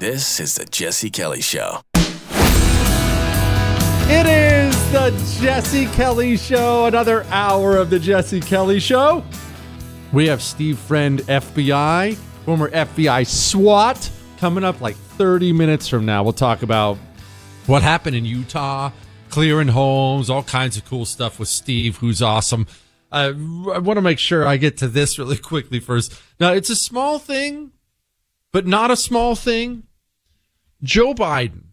This is the Jesse Kelly Show. It is the Jesse Kelly Show, another hour of the Jesse Kelly Show. We have Steve Friend, FBI, former FBI SWAT, coming up like 30 minutes from now. We'll talk about what happened in Utah, clearing homes, all kinds of cool stuff with Steve, who's awesome. Uh, I want to make sure I get to this really quickly first. Now, it's a small thing, but not a small thing. Joe Biden,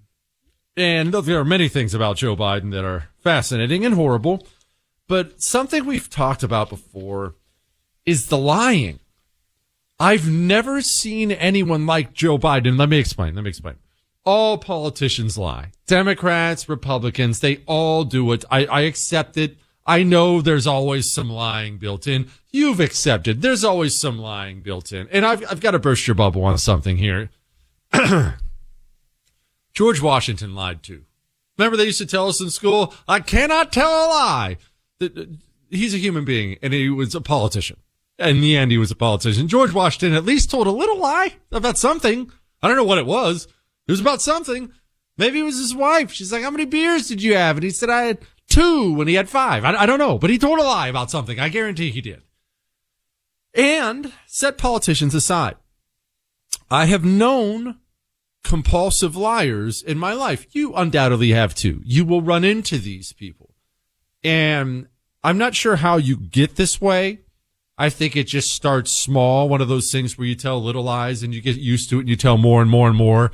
and there are many things about Joe Biden that are fascinating and horrible, but something we've talked about before is the lying. I've never seen anyone like Joe Biden. Let me explain. Let me explain. All politicians lie. Democrats, Republicans, they all do it. I, I accept it. I know there's always some lying built in. You've accepted there's always some lying built in. And I've, I've got to burst your bubble on something here. George Washington lied too. Remember they used to tell us in school, I cannot tell a lie. He's a human being and he was a politician. In the end, he was a politician. George Washington at least told a little lie about something. I don't know what it was. It was about something. Maybe it was his wife. She's like, how many beers did you have? And he said, I had two when he had five. I, I don't know, but he told a lie about something. I guarantee he did. And set politicians aside. I have known compulsive liars in my life. You undoubtedly have too. You will run into these people. And I'm not sure how you get this way. I think it just starts small. One of those things where you tell little lies and you get used to it and you tell more and more and more.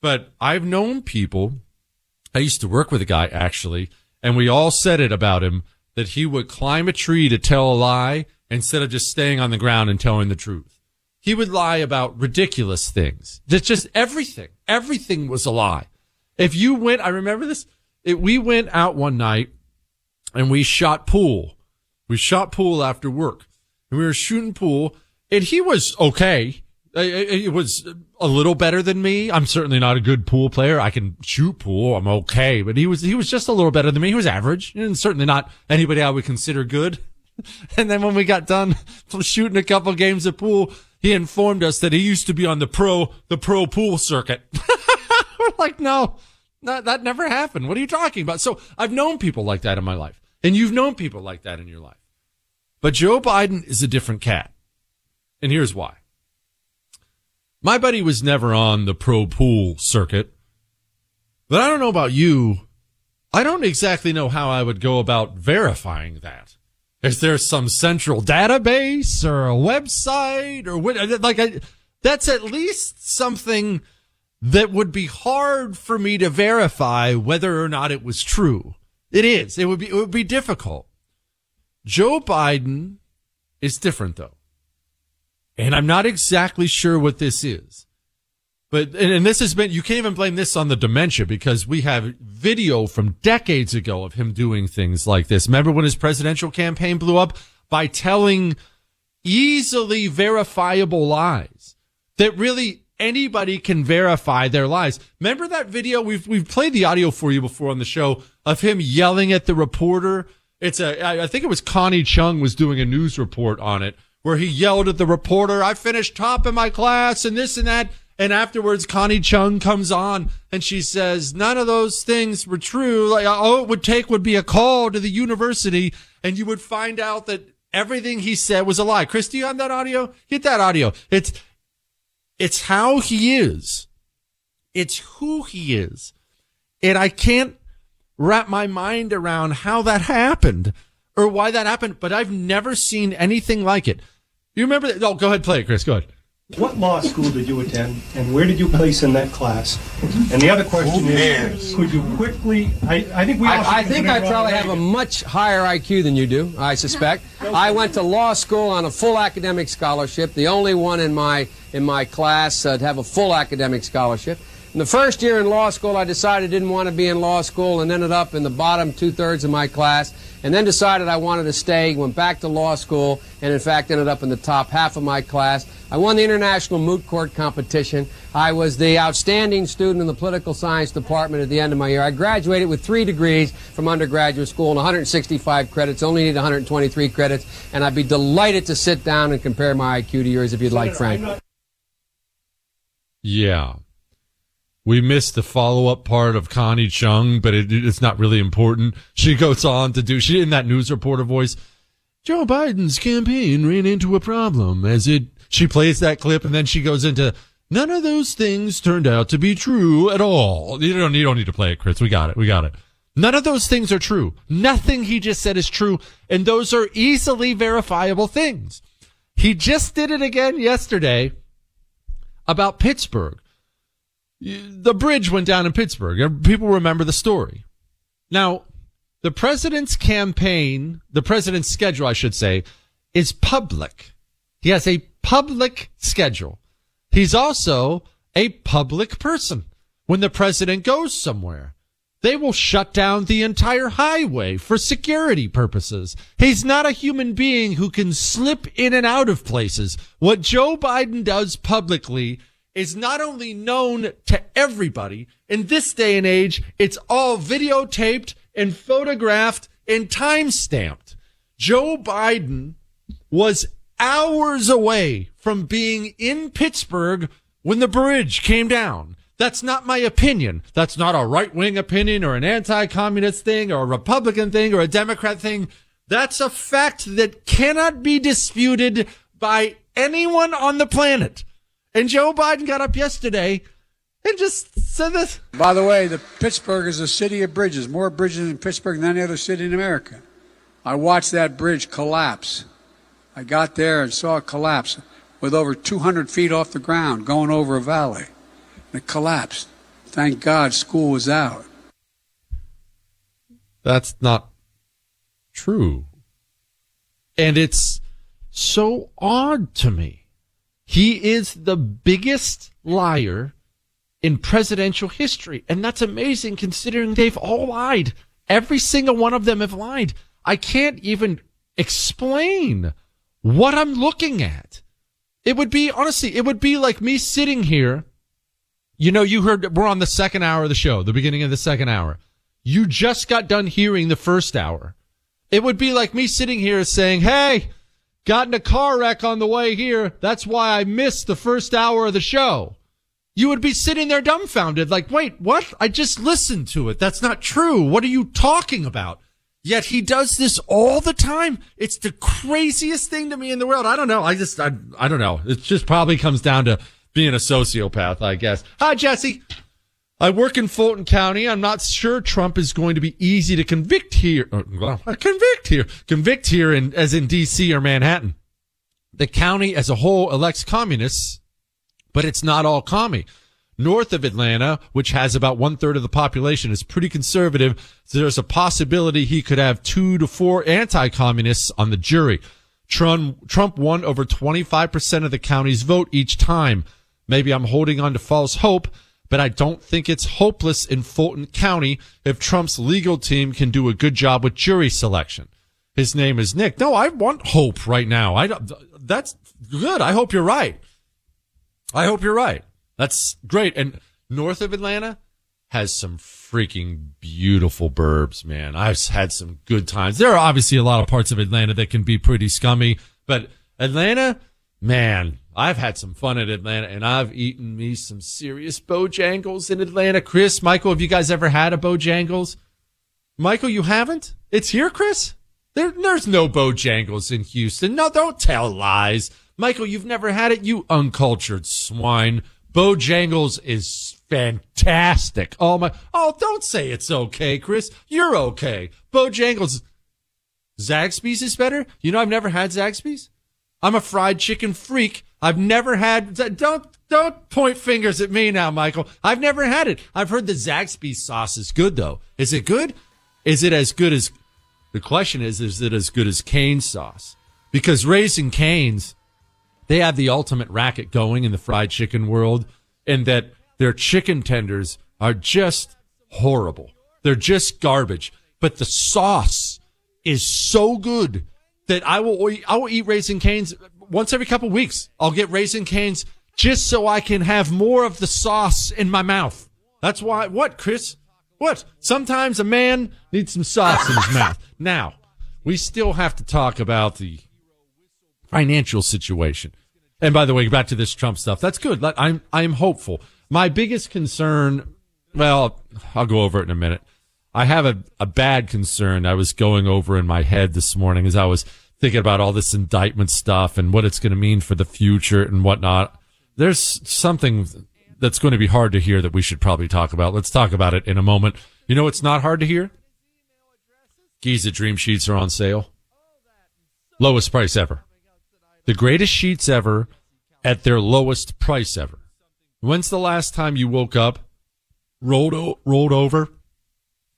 But I've known people. I used to work with a guy actually, and we all said it about him that he would climb a tree to tell a lie instead of just staying on the ground and telling the truth. He would lie about ridiculous things. Just, just everything. Everything was a lie. If you went, I remember this, it, we went out one night and we shot pool. We shot pool after work and we were shooting pool and he was okay. It was a little better than me. I'm certainly not a good pool player. I can shoot pool. I'm okay, but he was, he was just a little better than me. He was average and certainly not anybody I would consider good. And then when we got done shooting a couple games of pool, he informed us that he used to be on the pro, the pro pool circuit. We're like, no, that, that never happened. What are you talking about? So I've known people like that in my life and you've known people like that in your life. But Joe Biden is a different cat. And here's why. My buddy was never on the pro pool circuit, but I don't know about you. I don't exactly know how I would go about verifying that. Is there some central database or a website or what? Like, I, that's at least something that would be hard for me to verify whether or not it was true. It is. It would be, it would be difficult. Joe Biden is different though. And I'm not exactly sure what this is. But, and, this has been, you can't even blame this on the dementia because we have video from decades ago of him doing things like this. Remember when his presidential campaign blew up by telling easily verifiable lies that really anybody can verify their lies. Remember that video? We've, we've played the audio for you before on the show of him yelling at the reporter. It's a, I think it was Connie Chung was doing a news report on it where he yelled at the reporter, I finished top in my class and this and that. And afterwards, Connie Chung comes on and she says, none of those things were true. Like all it would take would be a call to the university and you would find out that everything he said was a lie. Christy have that audio? Get that audio. It's, it's how he is. It's who he is. And I can't wrap my mind around how that happened or why that happened, but I've never seen anything like it. You remember that? Oh, go ahead, play it, Chris. Go ahead. What law school did you attend, and where did you place in that class? And the other question is, could you quickly? I, I think we. I, I think I probably have a much higher IQ than you do. I suspect. I went to law school on a full academic scholarship, the only one in my in my class uh, to have a full academic scholarship. In the first year in law school, I decided I didn't want to be in law school and ended up in the bottom two thirds of my class, and then decided I wanted to stay, went back to law school, and in fact ended up in the top half of my class. I won the international moot court competition. I was the outstanding student in the political science department at the end of my year. I graduated with three degrees from undergraduate school and 165 credits, only need 123 credits, and I'd be delighted to sit down and compare my IQ to yours if you'd like, Frank. Yeah. We missed the follow up part of Connie Chung, but it, it's not really important. She goes on to do, she in that news reporter voice, Joe Biden's campaign ran into a problem as it, she plays that clip and then she goes into, none of those things turned out to be true at all. You don't, you don't need to play it, Chris. We got it. We got it. None of those things are true. Nothing he just said is true. And those are easily verifiable things. He just did it again yesterday about Pittsburgh the bridge went down in Pittsburgh. People remember the story. Now, the president's campaign, the president's schedule, I should say, is public. He has a public schedule. He's also a public person. When the president goes somewhere, they will shut down the entire highway for security purposes. He's not a human being who can slip in and out of places. What Joe Biden does publicly is not only known to everybody in this day and age, it's all videotaped and photographed and time stamped. Joe Biden was hours away from being in Pittsburgh when the bridge came down. That's not my opinion. That's not a right wing opinion or an anti communist thing or a Republican thing or a Democrat thing. That's a fact that cannot be disputed by anyone on the planet. And Joe Biden got up yesterday and just said this. By the way, the Pittsburgh is a city of bridges, more bridges in Pittsburgh than any other city in America. I watched that bridge collapse. I got there and saw it collapse with over 200 feet off the ground going over a valley. And it collapsed. Thank God school was out. That's not true. And it's so odd to me he is the biggest liar in presidential history. And that's amazing considering they've all lied. Every single one of them have lied. I can't even explain what I'm looking at. It would be, honestly, it would be like me sitting here. You know, you heard, we're on the second hour of the show, the beginning of the second hour. You just got done hearing the first hour. It would be like me sitting here saying, Hey, got in a car wreck on the way here. That's why I missed the first hour of the show. You would be sitting there dumbfounded, like, wait, what? I just listened to it. That's not true. What are you talking about? Yet he does this all the time. It's the craziest thing to me in the world. I don't know. I just, I, I don't know. It just probably comes down to being a sociopath, I guess. Hi, Jesse. I work in Fulton County. I'm not sure Trump is going to be easy to convict here. uh, Well, convict here, convict here in, as in DC or Manhattan. The county as a whole elects communists, but it's not all commie. North of Atlanta, which has about one third of the population, is pretty conservative. So there's a possibility he could have two to four anti-communists on the jury. Trump, Trump won over 25% of the county's vote each time. Maybe I'm holding on to false hope, but I don't think it's hopeless in Fulton County if Trump's legal team can do a good job with jury selection. His name is Nick. No, I want hope right now. I that's good. I hope you're right. I hope you're right. That's great. And north of Atlanta has some freaking beautiful burbs, man. I've had some good times. There are obviously a lot of parts of Atlanta that can be pretty scummy, but Atlanta, man, I've had some fun in Atlanta and I've eaten me some serious Bojangles in Atlanta. Chris, Michael, have you guys ever had a Bojangles? Michael, you haven't? It's here, Chris? There, there's no Bojangles in Houston. No, don't tell lies. Michael, you've never had it, you uncultured swine. Bojangles is fantastic. Oh my, oh, don't say it's okay, Chris. You're okay. Bojangles, Zaxby's is better. You know, I've never had Zaxby's. I'm a fried chicken freak. I've never had, don't, don't point fingers at me now, Michael. I've never had it. I've heard the Zaxby's sauce is good though. Is it good? Is it as good as, the question is, is it as good as cane sauce? Because Raising Cane's, they have the ultimate racket going in the fried chicken world and that their chicken tenders are just horrible. They're just garbage, but the sauce is so good that I will, I will eat Raising Cane's once every couple weeks. I'll get Raising Cane's just so I can have more of the sauce in my mouth. That's why, what, Chris? What? Sometimes a man needs some sauce in his mouth. Now, we still have to talk about the financial situation. And by the way, back to this Trump stuff. That's good. I'm, I'm hopeful. My biggest concern, well, I'll go over it in a minute. I have a, a bad concern I was going over in my head this morning as I was thinking about all this indictment stuff and what it's going to mean for the future and whatnot. There's something that's going to be hard to hear that we should probably talk about. Let's talk about it in a moment. You know, it's not hard to hear. Giza Dream Sheets are on sale. Lowest price ever. The greatest sheets ever at their lowest price ever. When's the last time you woke up, rolled, o- rolled over,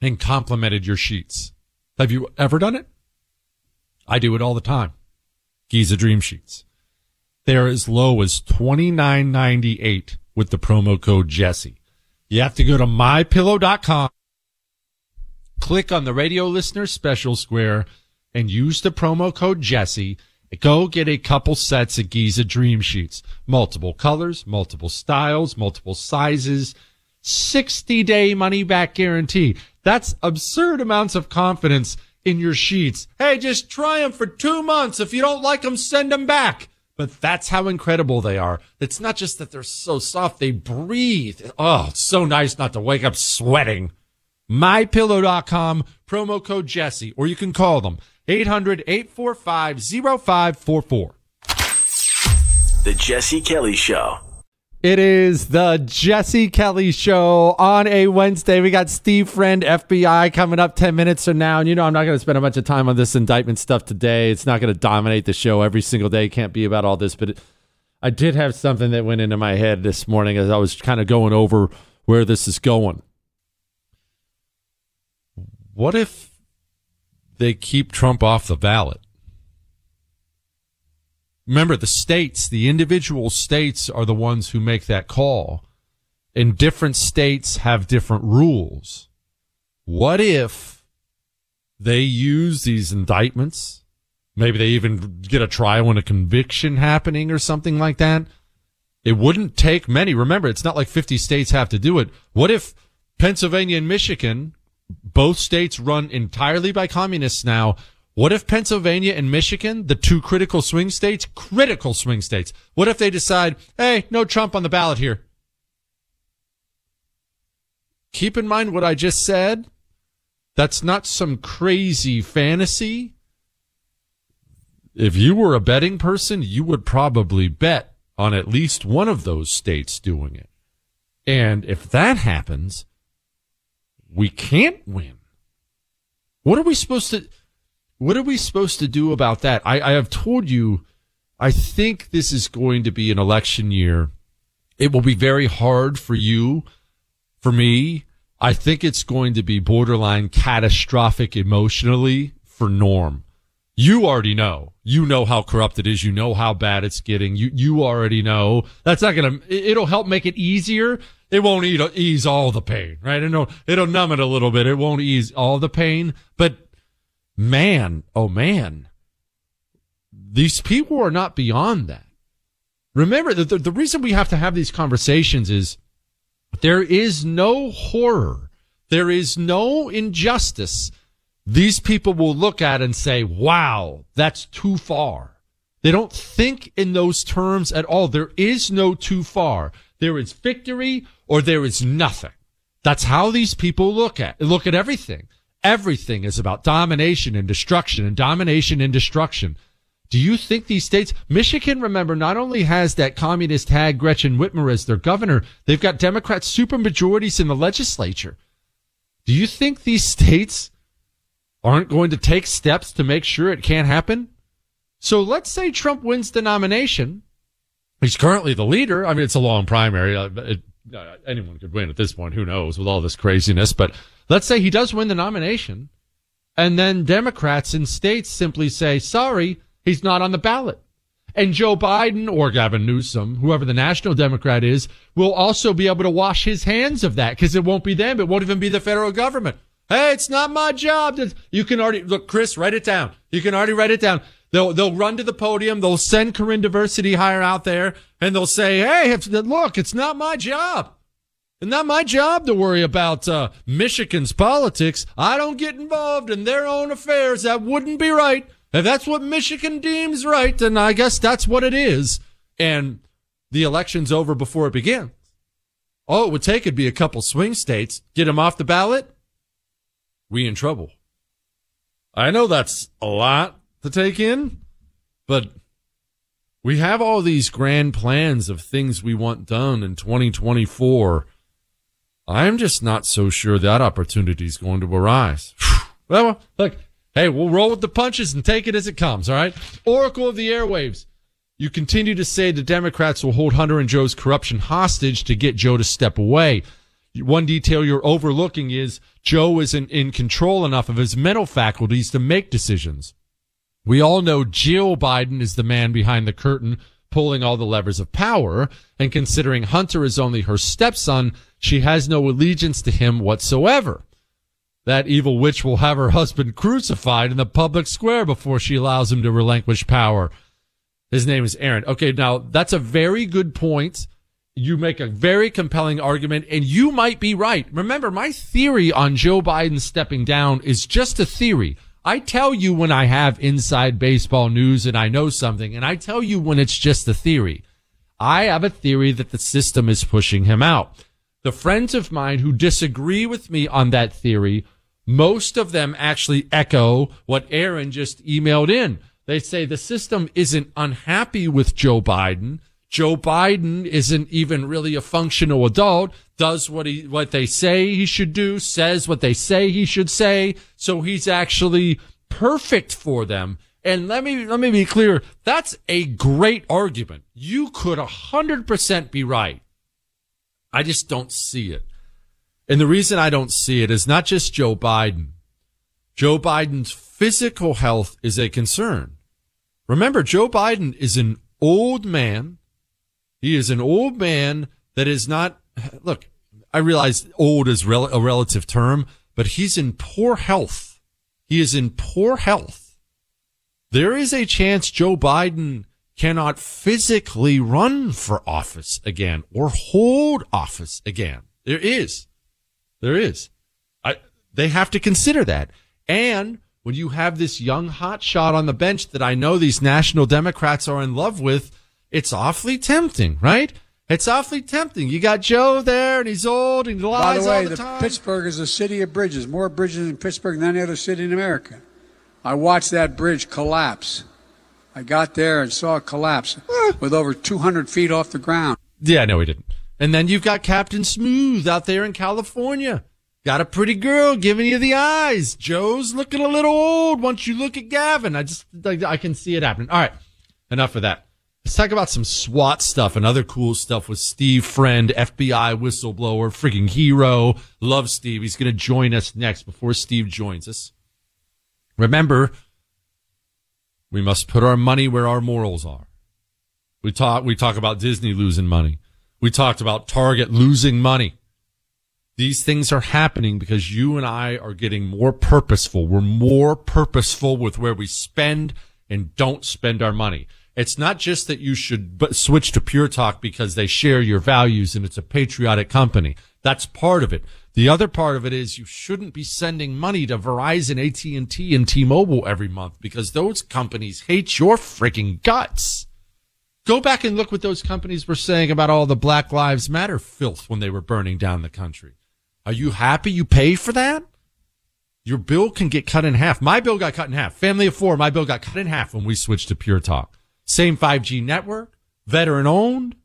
and complimented your sheets? Have you ever done it? I do it all the time. Giza Dream Sheets. They're as low as twenty nine ninety eight with the promo code Jesse. You have to go to mypillow.com, click on the radio listener special square, and use the promo code Jesse. Go get a couple sets of Giza Dream Sheets. Multiple colors, multiple styles, multiple sizes. 60 day money back guarantee. That's absurd amounts of confidence in your sheets. Hey, just try them for two months. If you don't like them, send them back. But that's how incredible they are. It's not just that they're so soft, they breathe. Oh, it's so nice not to wake up sweating. MyPillow.com, promo code Jesse, or you can call them 800-845-0544. The Jesse Kelly Show. It is the Jesse Kelly Show on a Wednesday. We got Steve Friend, FBI, coming up 10 minutes from now. And you know, I'm not going to spend a bunch of time on this indictment stuff today. It's not going to dominate the show every single day. It can't be about all this. But it, I did have something that went into my head this morning as I was kind of going over where this is going. What if they keep Trump off the ballot? Remember, the states, the individual states are the ones who make that call. And different states have different rules. What if they use these indictments Maybe they even get a trial and a conviction happening or something like that. It wouldn't take many. Remember, it's not like 50 states have to do it. What if Pennsylvania and Michigan, both states run entirely by communists now? What if Pennsylvania and Michigan, the two critical swing states, critical swing states, what if they decide, hey, no Trump on the ballot here? Keep in mind what I just said. That's not some crazy fantasy. If you were a betting person, you would probably bet on at least one of those states doing it. And if that happens, we can't win. What are we supposed to, what are we supposed to do about that? I, I have told you, I think this is going to be an election year. It will be very hard for you, for me. I think it's going to be borderline catastrophic emotionally for Norm. You already know. You know how corrupt it is. You know how bad it's getting. You, you already know. That's not gonna, it'll help make it easier. It won't ease all the pain, right? It'll, it'll numb it a little bit. It won't ease all the pain, but man, oh man, these people are not beyond that. Remember that the, the reason we have to have these conversations is there is no horror. There is no injustice these people will look at and say, wow, that's too far. They don't think in those terms at all. There is no too far. There is victory or there is nothing. That's how these people look at, look at everything. Everything is about domination and destruction and domination and destruction. Do you think these states, Michigan, remember, not only has that communist hag Gretchen Whitmer as their governor, they've got Democrat supermajorities in the legislature. Do you think these states aren't going to take steps to make sure it can't happen? So let's say Trump wins the nomination. He's currently the leader. I mean, it's a long primary. Uh, it, uh, anyone could win at this point. Who knows with all this craziness? But let's say he does win the nomination and then Democrats in states simply say, sorry, he's not on the ballot. And Joe Biden or Gavin Newsom, whoever the national Democrat is, will also be able to wash his hands of that because it won't be them. It won't even be the federal government. Hey, it's not my job. You can already look, Chris, write it down. You can already write it down. They'll, they'll run to the podium. They'll send Karine Diversity hire out there and they'll say, Hey, if, look, it's not my job. It's not my job to worry about, uh, Michigan's politics. I don't get involved in their own affairs. That wouldn't be right. If that's what Michigan deems right, then I guess that's what it is. And the election's over before it begins. All it would take would be a couple swing states, get them off the ballot, we in trouble. I know that's a lot to take in, but we have all these grand plans of things we want done in 2024. I'm just not so sure that opportunity is going to arise. well, look, hey, we'll roll with the punches and take it as it comes. All right. Oracle of the airwaves. You continue to say the Democrats will hold Hunter and Joe's corruption hostage to get Joe to step away. One detail you're overlooking is Joe isn't in control enough of his mental faculties to make decisions. We all know Jill Biden is the man behind the curtain pulling all the levers of power. And considering Hunter is only her stepson, she has no allegiance to him whatsoever. That evil witch will have her husband crucified in the public square before she allows him to relinquish power. His name is Aaron. Okay, now that's a very good point you make a very compelling argument and you might be right. Remember, my theory on Joe Biden stepping down is just a theory. I tell you when I have inside baseball news and I know something, and I tell you when it's just a theory. I have a theory that the system is pushing him out. The friends of mine who disagree with me on that theory, most of them actually echo what Aaron just emailed in. They say the system isn't unhappy with Joe Biden. Joe Biden isn't even really a functional adult, does what he, what they say he should do, says what they say he should say. So he's actually perfect for them. And let me, let me be clear. That's a great argument. You could a hundred percent be right. I just don't see it. And the reason I don't see it is not just Joe Biden. Joe Biden's physical health is a concern. Remember, Joe Biden is an old man he is an old man that is not, look, I realize old is rel- a relative term, but he's in poor health. He is in poor health. there is a chance Joe Biden cannot physically run for office again or hold office again. There is. There is. I, they have to consider that. And when you have this young hot shot on the bench that I know these national Democrats are in love with, it's awfully tempting, right? It's awfully tempting. You got Joe there, and he's old, and he lies By the way, all the, the time. Pittsburgh is a city of bridges, more bridges in Pittsburgh than any other city in America. I watched that bridge collapse. I got there and saw it collapse with over 200 feet off the ground. Yeah, no, he didn't. And then you've got Captain Smooth out there in California. Got a pretty girl giving you the eyes. Joe's looking a little old once you look at Gavin. I just, like, I can see it happening. All right. Enough of that. Let's talk about some SWAT stuff and other cool stuff with Steve Friend, FBI whistleblower, freaking hero. Love Steve. He's going to join us next before Steve joins us. Remember, we must put our money where our morals are. We talk, we talk about Disney losing money. We talked about Target losing money. These things are happening because you and I are getting more purposeful. We're more purposeful with where we spend and don't spend our money. It's not just that you should switch to Pure Talk because they share your values and it's a patriotic company. That's part of it. The other part of it is you shouldn't be sending money to Verizon, AT&T, and T-Mobile every month because those companies hate your freaking guts. Go back and look what those companies were saying about all the Black Lives Matter filth when they were burning down the country. Are you happy you pay for that? Your bill can get cut in half. My bill got cut in half. Family of four, my bill got cut in half when we switched to Pure Talk. Same 5G network, veteran owned.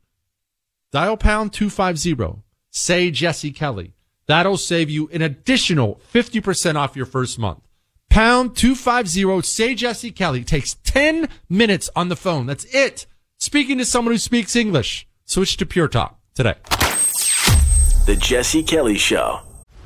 Dial pound 250. Say Jesse Kelly. That'll save you an additional 50% off your first month. Pound 250. Say Jesse Kelly. Takes 10 minutes on the phone. That's it. Speaking to someone who speaks English. Switch to Pure Talk today. The Jesse Kelly Show.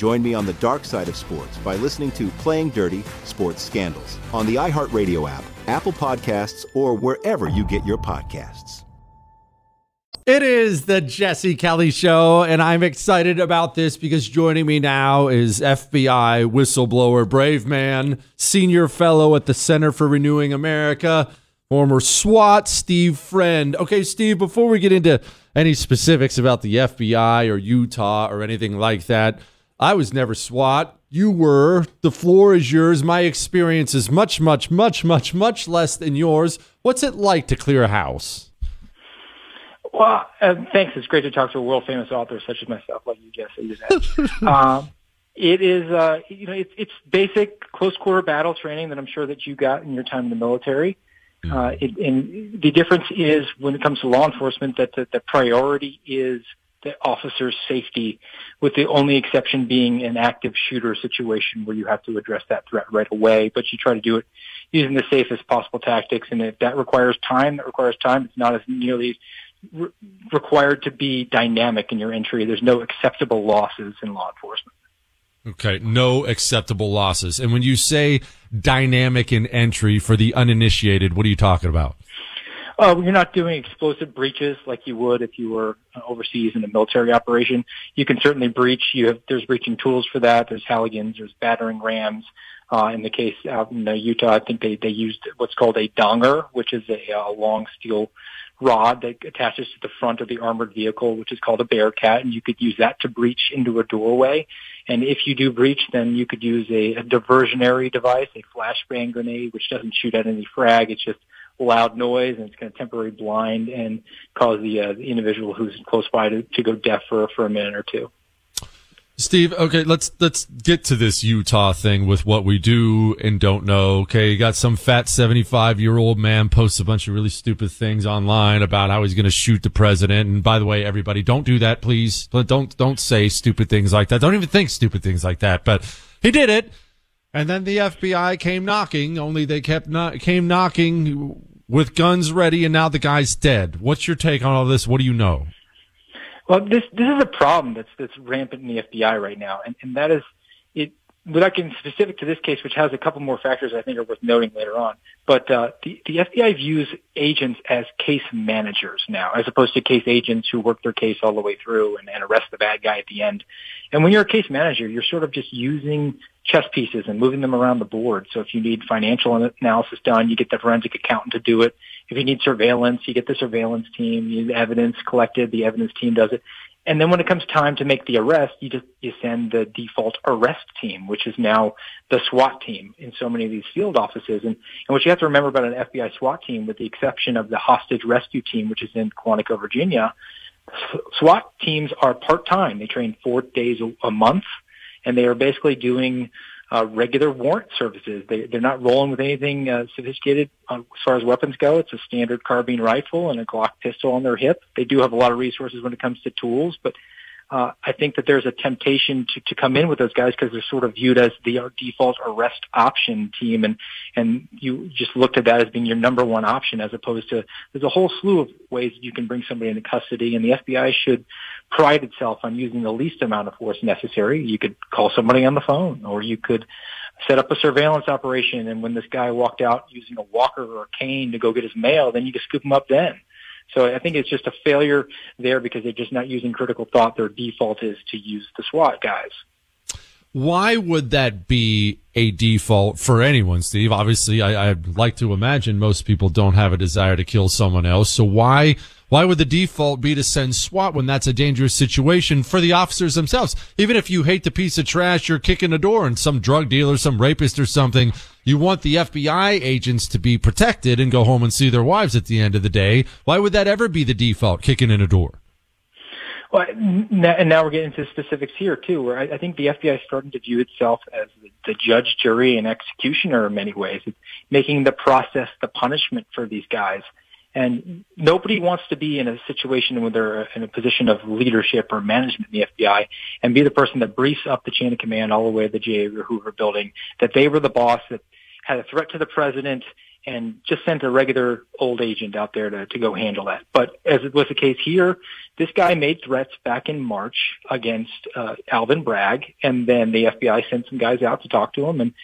Join me on the dark side of sports by listening to Playing Dirty Sports Scandals on the iHeartRadio app, Apple Podcasts, or wherever you get your podcasts. It is the Jesse Kelly Show, and I'm excited about this because joining me now is FBI whistleblower, brave man, senior fellow at the Center for Renewing America, former SWAT Steve Friend. Okay, Steve, before we get into any specifics about the FBI or Utah or anything like that, I was never SWAT. You were. The floor is yours. My experience is much, much, much, much, much less than yours. What's it like to clear a house? Well, uh, thanks. It's great to talk to a world famous author such as myself, like you guess that. um, it is, uh, you know, it's, it's basic close quarter battle training that I'm sure that you got in your time in the military. Uh, it, and the difference is when it comes to law enforcement that the, the priority is the officer's safety, with the only exception being an active shooter situation where you have to address that threat right away. But you try to do it using the safest possible tactics, and if that requires time, that requires time. It's not as nearly re- required to be dynamic in your entry. There's no acceptable losses in law enforcement. Okay, no acceptable losses. And when you say dynamic in entry for the uninitiated, what are you talking about? Uh, you're not doing explosive breaches like you would if you were uh, overseas in a military operation. You can certainly breach. You have there's breaching tools for that. There's Halligans. There's battering rams. Uh, in the case out in uh, Utah, I think they they used what's called a donger, which is a, a long steel rod that attaches to the front of the armored vehicle, which is called a bearcat, and you could use that to breach into a doorway. And if you do breach, then you could use a, a diversionary device, a flashbang grenade, which doesn't shoot at any frag. It's just loud noise and it's going to temporarily blind and cause the, uh, the individual who's close by to, to go deaf for, for a minute or two. Steve, okay, let's let's get to this Utah thing with what we do and don't know. Okay, you got some fat seventy-five-year-old man posts a bunch of really stupid things online about how he's going to shoot the president. And by the way, everybody, don't do that, please. Don't don't say stupid things like that. Don't even think stupid things like that. But he did it, and then the FBI came knocking. Only they kept not came knocking with guns ready, and now the guy's dead. What's your take on all this? What do you know? Well, this this is a problem that's that's rampant in the FBI right now, and and that is. Without getting specific to this case, which has a couple more factors I think are worth noting later on, but uh, the the FBI views agents as case managers now, as opposed to case agents who work their case all the way through and, and arrest the bad guy at the end. And when you're a case manager, you're sort of just using chess pieces and moving them around the board. So if you need financial analysis done, you get the forensic accountant to do it. If you need surveillance, you get the surveillance team. You need evidence collected, the evidence team does it. And then when it comes time to make the arrest, you just you send the default arrest team, which is now the SWAT team in so many of these field offices. And, and what you have to remember about an FBI SWAT team, with the exception of the hostage rescue team, which is in Quantico, Virginia, SWAT teams are part time. They train four days a month, and they are basically doing uh, regular warrant services. They, they're not rolling with anything uh, sophisticated uh, as far as weapons go. It's a standard carbine rifle and a Glock pistol on their hip. They do have a lot of resources when it comes to tools, but uh, I think that there's a temptation to, to come in with those guys because they're sort of viewed as the default arrest option team, and and you just looked at that as being your number one option, as opposed to there's a whole slew of ways that you can bring somebody into custody, and the FBI should pride itself on using the least amount of force necessary. You could call somebody on the phone, or you could set up a surveillance operation, and when this guy walked out using a walker or a cane to go get his mail, then you could scoop him up then. So I think it's just a failure there because they're just not using critical thought. Their default is to use the SWAT guys. Why would that be a default for anyone, Steve? Obviously, I, I'd like to imagine most people don't have a desire to kill someone else. So why why would the default be to send SWAT when that's a dangerous situation for the officers themselves? Even if you hate the piece of trash you're kicking the door and some drug dealer, some rapist or something, you want the FBI agents to be protected and go home and see their wives at the end of the day. Why would that ever be the default, kicking in a door? Well, and now we're getting into specifics here too, where I, think the FBI is starting to view itself as the judge, jury, and executioner in many ways. It's making the process the punishment for these guys. And nobody wants to be in a situation where they're uh, in a position of leadership or management in the FBI and be the person that briefs up the chain of command all the way to the J. Edgar Hoover building, that they were the boss that had a threat to the president and just sent a regular old agent out there to, to go handle that. But as it was the case here, this guy made threats back in March against uh, Alvin Bragg, and then the FBI sent some guys out to talk to him, and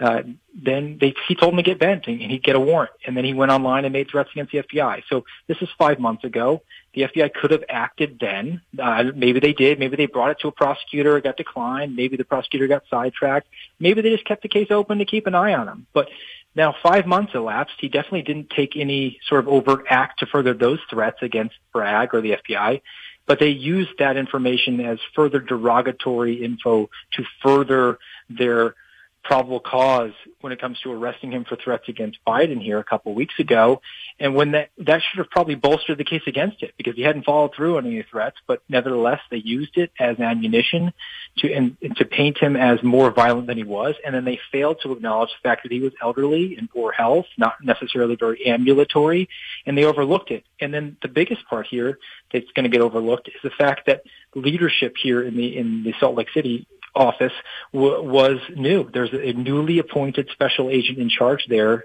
uh, then they, he told him to get bent and, he'd get a warrant. And then he went online and made threats against the FBI. So this is five months ago. The FBI could have acted then. Uh, maybe they did. Maybe they brought it to a prosecutor. It got declined. Maybe the prosecutor got sidetracked. Maybe they just kept the case open to keep an eye on him. But Now, five months elapsed. He definitely didn't take any sort of overt act to further those threats against Bragg or the FBI, but they used that information as further derogatory info to further their probable cause when it comes to arresting him for threats against Biden here a couple weeks ago. And when that, that should have probably bolstered the case against it because he hadn't followed through on any threats, but nevertheless they used it as ammunition to, and, and to paint him as more violent than he was. And then they failed to acknowledge the fact that he was elderly and poor health, not necessarily very ambulatory, and they overlooked it. And then the biggest part here that's going to get overlooked is the fact that leadership here in the, in the Salt Lake City office w- was new. There's a newly appointed special agent in charge there.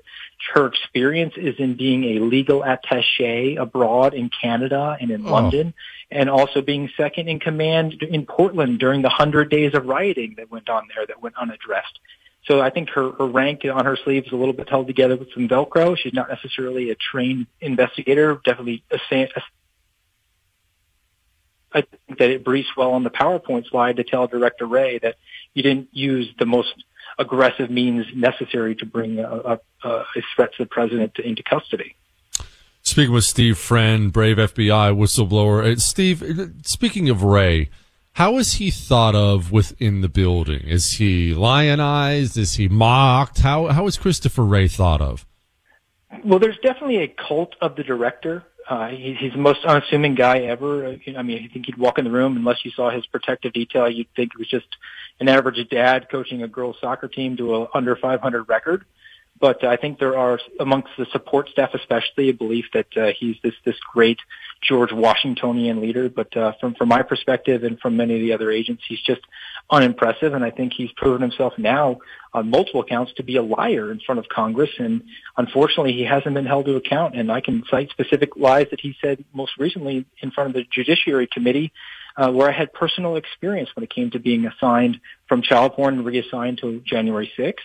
Her experience is in being a legal attaché abroad in Canada and in Oh. London, and also being second in command in Portland during the hundred days of rioting that went on there that went unaddressed. So I think her, her rank on her sleeve is a little bit held together with some Velcro. She's not necessarily a trained investigator, definitely a, a I think that it briefs well on the PowerPoint slide to tell Director Wray that you didn't use the most aggressive means necessary to bring a, a, a threat to the president into custody. Speaking with Steve Friend, brave FBI whistleblower. Uh, Steve, uh, speaking of Wray, how is he thought of within the building? Is he lionized? Is he mocked? How how is Christopher Wray thought of? Well, there's definitely a cult of the director. Uh, he, he's the most unassuming guy ever. Uh, I mean, I think he'd walk in the room unless you saw his protective detail. You'd think it was just an average dad coaching a girls soccer team to a under 500 record. But I think there are amongst the support staff, especially, a belief that uh, he's this this great George Washingtonian leader. But uh, from from my perspective and from many of the other agents, he's just unimpressive. And I think he's proven himself now on multiple accounts to be a liar in front of Congress. And unfortunately, he hasn't been held to account. And I can cite specific lies that he said most recently in front of the Judiciary Committee, uh, where I had personal experience when it came to being assigned from child porn and reassigned to January 6th.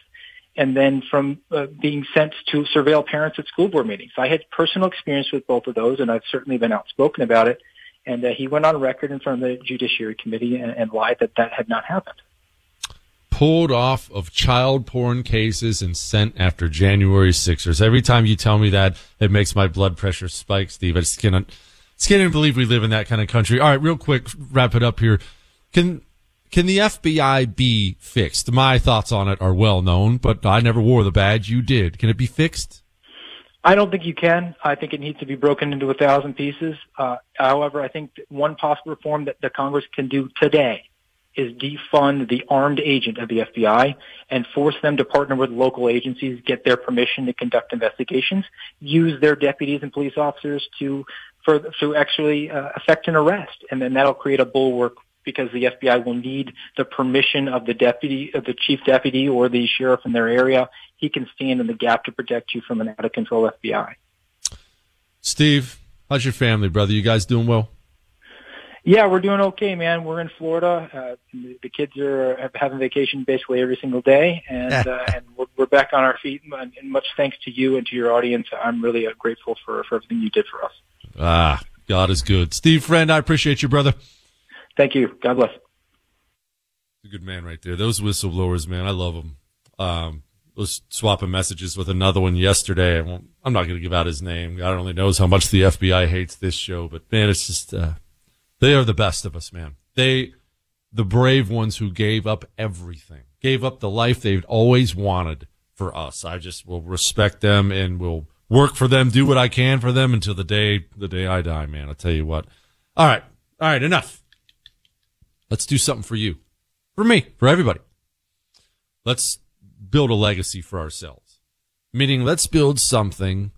And then from uh, being sent to surveil parents at school board meetings. I had personal experience with both of those, and I've certainly been outspoken about it. And uh, he went on record in front of the Judiciary Committee and, and lied that that had not happened. Pulled off of child porn cases and sent after January Sixers. Every time you tell me that, it makes my blood pressure spike, Steve. I just just can't believe we live in that kind of country. All right, real quick, wrap it up here. Can can the FBI be fixed? My thoughts on it are well known, but I never wore the badge. You did. Can it be fixed? I don't think you can. I think it needs to be broken into a thousand pieces. Uh, however, I think one possible reform that the Congress can do today is defund the armed agent of the FBI and force them to partner with local agencies, get their permission to conduct investigations, use their deputies and police officers to for to actually uh, effect an arrest, and then that'll create a bulwark because the FBI will need the permission of the deputy, of the chief deputy, or the sheriff in their area. He can stand in the gap to protect you from an out of control FBI. Steve, how's your family, brother? You guys doing well? Yeah, we're doing okay, man. We're in Florida. Uh, the, the kids are having vacation basically every single day, and uh, and we're, we're back on our feet. And, and much thanks to you and to your audience. I'm really uh, grateful for for everything you did for us. Ah, God is good. Steve, friend, I appreciate you, brother. Thank you. God bless. Good man right there. Those whistleblowers, man, I love them. Um, was swapping messages with another one yesterday. I I'm not going to give out his name. God only knows how much the FBI hates this show, but man, it's just, uh, they are the best of us, man. They, the brave ones who gave up everything, gave up the life they've always wanted for us. I just will respect them and will work for them, do what I can for them until the day, the day I die, man. I'll tell you what. All right. All right. Enough. Let's do something for you, for me, for everybody. Let's build a legacy for ourselves. Meaning, let's build something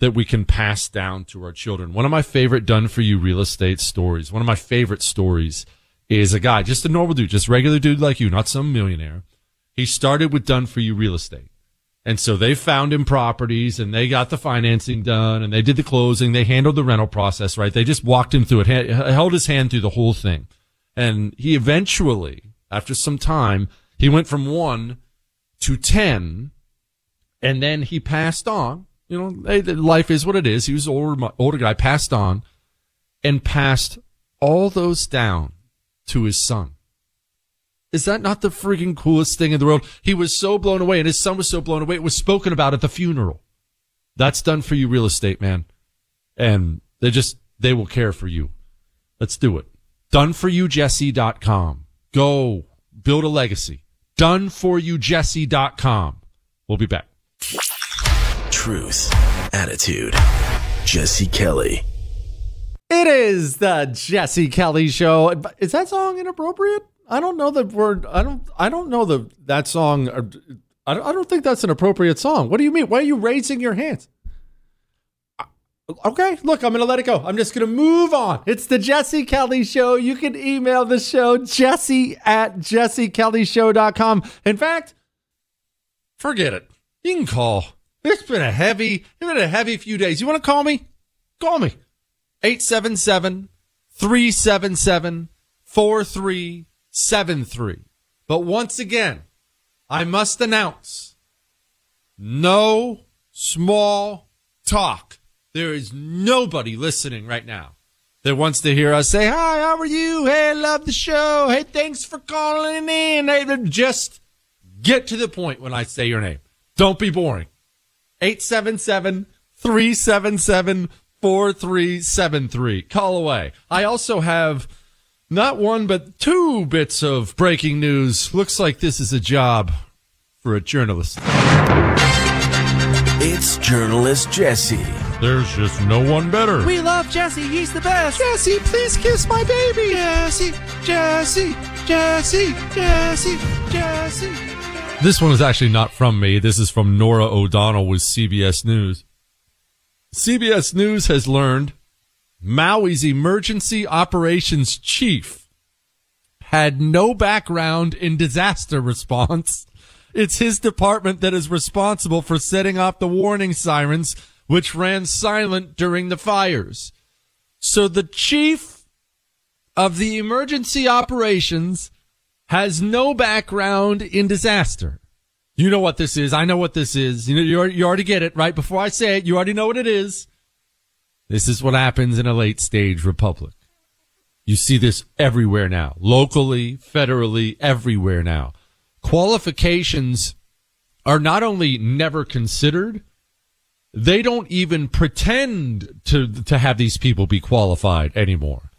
that we can pass down to our children. One of my favorite done for you real estate stories, one of my favorite stories is a guy, just a normal dude, just regular dude like you, not some millionaire. He started with done for you real estate. And so they found him properties and they got the financing done and they did the closing. They handled the rental process, right? They just walked him through it, held his hand through the whole thing. And he eventually, after some time, he went from one to 10 and then he passed on. You know, life is what it is. He was older, older guy, passed on and passed all those down to his son. Is that not the freaking coolest thing in the world? He was so blown away and his son was so blown away. It was spoken about at the funeral. That's done for you, real estate man. And they just, they will care for you. Let's do it. Doneforyoujesse.com. Go build a legacy. Doneforyoujesse.com. We'll be back. Truth, attitude, Jesse Kelly. It is the Jesse Kelly show. Is that song inappropriate? I don't know the word. I don't. I don't know the that song. I don't, I don't think that's an appropriate song. What do you mean? Why are you raising your hands? Okay, look, I'm to let it go. I'm just to move on. It's the Jesse Kelly Show. You can email the show, jesse at jessekellyshow.com. In fact, forget it. You can call. It's been a heavy, it's been a heavy few days. You want to call me? Call me. 877 377 4373. But once again, I must announce no small talk. There is nobody listening right now that wants to hear us say, Hi, how are you? Hey, I love the show. Hey, thanks for calling in. Hey, just get to the point when I say your name. Don't be boring. 877 377 4373. Call away. I also have not one, but two bits of breaking news. Looks like this is a job for a journalist. It's journalist Jesse. There's just no one better. We love Jesse. He's the best. Jesse, please kiss my baby. Jesse, Jesse, Jesse, Jesse, Jesse. This one is actually not from me. This is from Norah O'Donnell with CBS News. CBS News has learned Maui's emergency operations chief had no background in disaster response. It's his department that is responsible for setting off the warning sirens, which ran silent during the fires. So the chief of the emergency operations has no background in disaster. You know what this is. I know what this is. You know, you already, you already get it, right? Before I say it, you already know what it is. This is what happens in a late stage republic. You see this everywhere now, locally, federally, everywhere now. Qualifications are not only never considered, they don't even pretend to, to have these people be qualified anymore.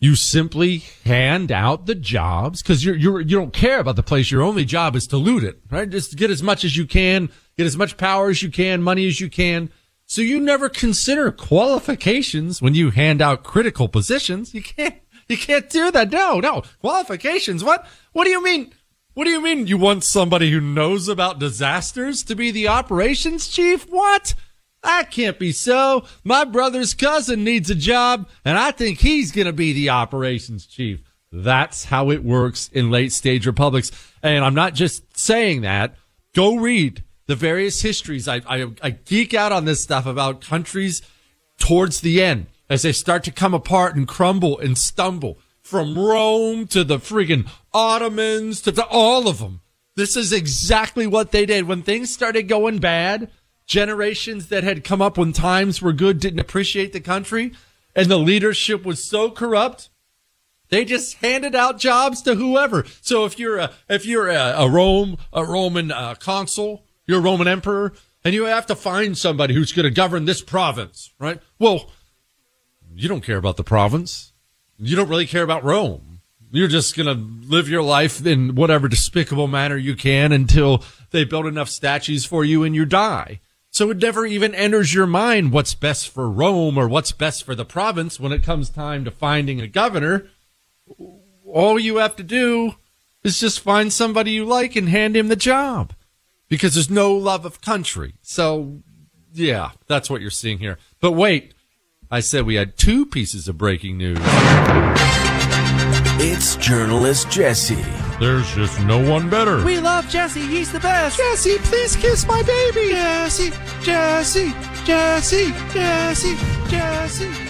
You simply hand out the jobs because you're, you're, you don't care about the place. Your only job is to loot it, right? Just get as much as you can, get as much power as you can, money as you can. So you never consider qualifications when you hand out critical positions. You can't, you can't do that. No, no. Qualifications. What? What do you mean? What do you mean you want somebody who knows about disasters to be the operations chief? What? That can't be so. My brother's cousin needs a job and I think he's going to be the operations chief. That's how it works in late stage republics. And I'm not just saying that. Go read the various histories. I, I, I geek out on this stuff about countries towards the end as they start to come apart and crumble and stumble from Rome to the friggin' Ottomans to, to all of them. This is exactly what they did when things started going bad. Generations that had come up when times were good didn't appreciate the country and the leadership was so corrupt. They just handed out jobs to whoever. So if you're a, if you're a, a Rome, a Roman uh, consul, you're a Roman emperor, and you have to find somebody who's going to govern this province, right? Well, you don't care about the province. You don't really care about Rome. You're just going to live your life in whatever despicable manner you can until they build enough statues for you and you die. So it never even enters your mind what's best for Rome or what's best for the province when it comes time to finding a governor. All you have to do is just find somebody you like and hand him the job because there's no love of country. So yeah, that's what you're seeing here. But wait, I said we had two pieces of breaking news. It's journalist Jesse. There's just no one better. We love Jesse. He's the best. Jesse, please kiss my baby. Jesse, Jesse, Jesse, Jesse, Jesse.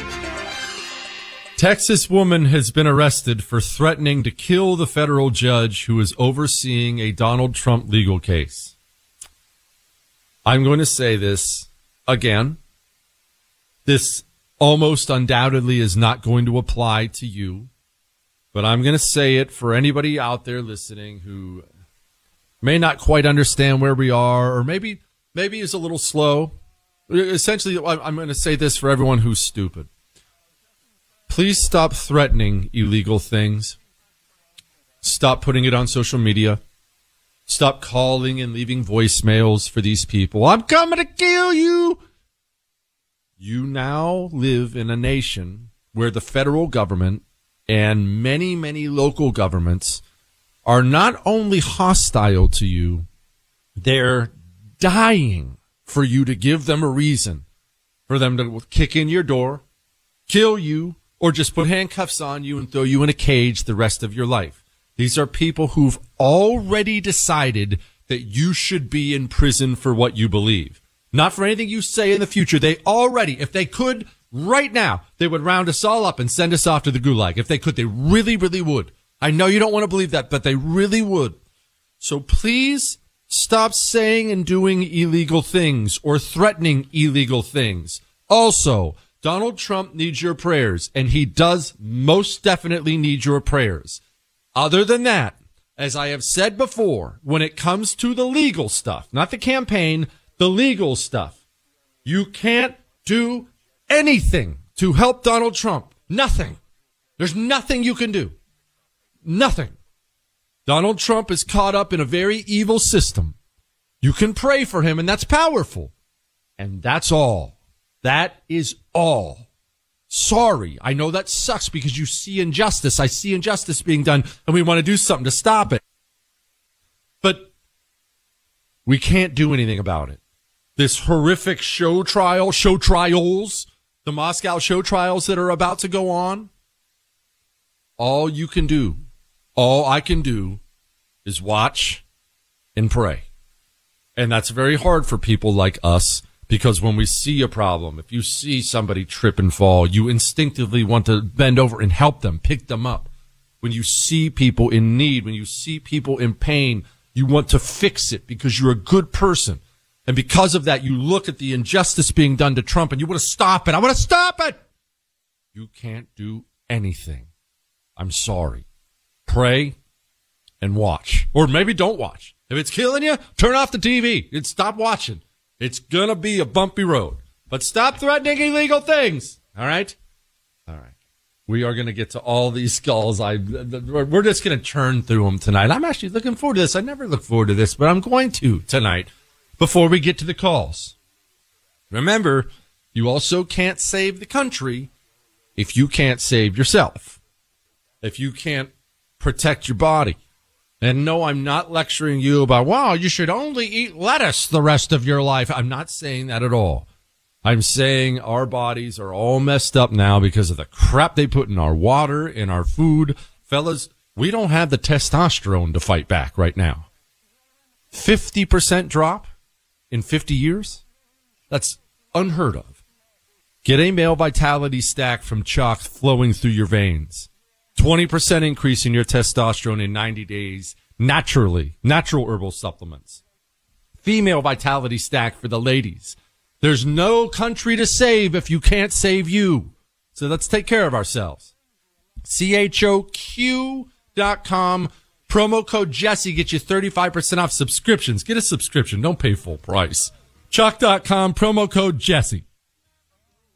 Texas woman has been arrested for threatening to kill the federal judge who is overseeing a Donald Trump legal case. I'm going to say this again. This almost undoubtedly is not going to apply to you. But I'm going to say it for anybody out there listening who may not quite understand where we are, or maybe maybe is a little slow. Essentially, I'm going to say this for everyone who's stupid. Please stop threatening illegal things. Stop putting it on social media. Stop calling and leaving voicemails for these people. I'm coming to kill you. You now live in a nation where the federal government and many, many local governments are not only hostile to you, they're dying for you to give them a reason for them to kick in your door, kill you, or just put handcuffs on you and throw you in a cage the rest of your life. These are people who've already decided that you should be in prison for what you believe. Not for anything you say in the future. They already, if they could right now, they would round us all up and send us off to the gulag. If they could, they really, really would. I know you don't want to believe that, but they really would. So please stop saying and doing illegal things or threatening illegal things. Also, Donald Trump needs your prayers, and he does most definitely need your prayers. Other than that, as I have said before, when it comes to the legal stuff, not the campaign, the legal stuff, you can't do anything to help Donald Trump. Nothing. There's nothing you can do. Nothing. Donald Trump is caught up in a very evil system. You can pray for him, and that's powerful. And that's all. That is all. Sorry. I know that sucks because you see injustice. I see injustice being done and we want to do something to stop it. But we can't do anything about it. This horrific show trial, show trials, the Moscow show trials that are about to go on. All you can do, all I can do is watch and pray. And that's very hard for people like us because when we see a problem, if you see somebody trip and fall, you instinctively want to bend over and help them, pick them up. When you see people in need, when you see people in pain, you want to fix it because you're a good person. And because of that, you look at the injustice being done to Trump and you want to stop it. I want to stop it. You can't do anything. I'm sorry. Pray and watch. Or maybe don't watch. If it's killing you, turn off the TV and stop watching. It's gonna be a bumpy road. But stop threatening illegal things. All right? All right. We are gonna get to all these skulls. I, we're just gonna churn through them tonight. I'm actually looking forward to this. I never look forward to this, but I'm going to tonight before we get to the calls. Remember, you also can't save the country if you can't save yourself. If you can't protect your body. And no, I'm not lecturing you about, wow, you should only eat lettuce the rest of your life. I'm not saying that at all. I'm saying our bodies are all messed up now because of the crap they put in our water, in our food. Fellas, we don't have the testosterone to fight back right now. 50% drop in 50 years? That's unheard of. Get a male vitality stack from Choq flowing through your veins. 20% increase in your testosterone in 90 days naturally, natural herbal supplements. Female vitality stack for the ladies. There's no country to save if you can't save you. So let's take care of ourselves. CHOQ.com. Promo code Jesse gets you 35% off subscriptions. Get a subscription. Don't pay full price. Choq.com. Promo code Jesse.